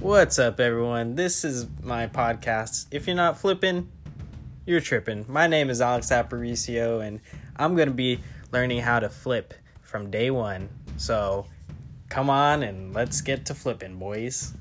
What's up, everyone? This is my podcast. If you're not flipping, you're tripping. My name is Alex Aparicio, and I'm going to be learning how to flip from day one. So come on and let's get to flipping, boys.